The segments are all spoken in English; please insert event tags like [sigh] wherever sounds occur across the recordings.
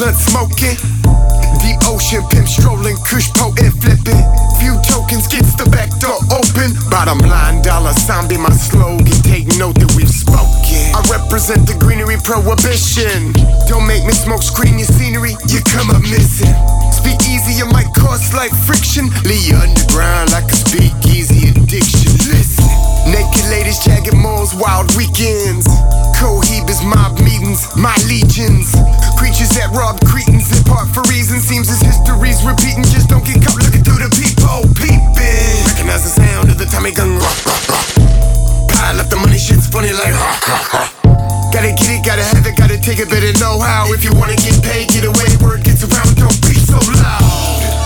blunt smoking. The ocean pimp strolling, kush potent, flipping. Few tokens gets the back door open. Bottom line, dollar sign be my slogan. Take note that we've spoken. I represent the greenery prohibition. Don't make me smoke screen your scenery, you come up missing. Speak easy, it might cause like friction. Leave you underground like a speakeasy addiction. Listen. Naked ladies, jagged moles, wild weekends. Cohibas, mob meetings, my legions. That rob cretins and part for reasons. Seems as history's repeating. Just don't get caught looking through the peephole, peeping. Recognize the sound of the Tommy gun. Rock, rock, rock. Pile up the money, shit's funny like. Rock, rock, rock. Gotta get it, gotta have it, gotta take it, better know how. If you wanna get paid, get away, word gets around, don't be so loud.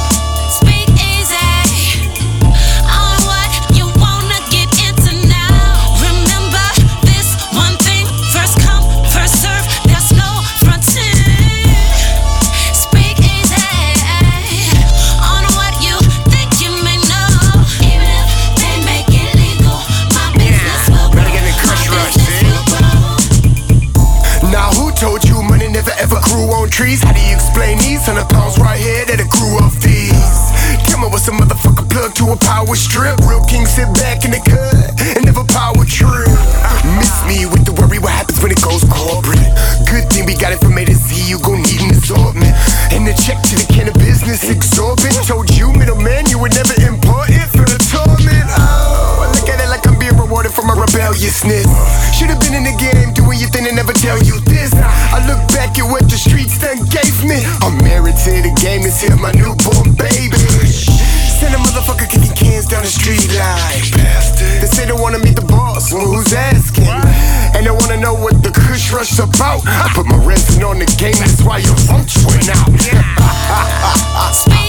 Ever grew on trees? How do you explain these hundred pounds right here that it grew off these? to the game is here, my newborn baby. Send a motherfucker kicking cans down the street like. They say they wanna meet the boss, well, who's asking? And they wanna know what the Kush Rush about. I put my resin on the game, that's why you're functioning out. [laughs]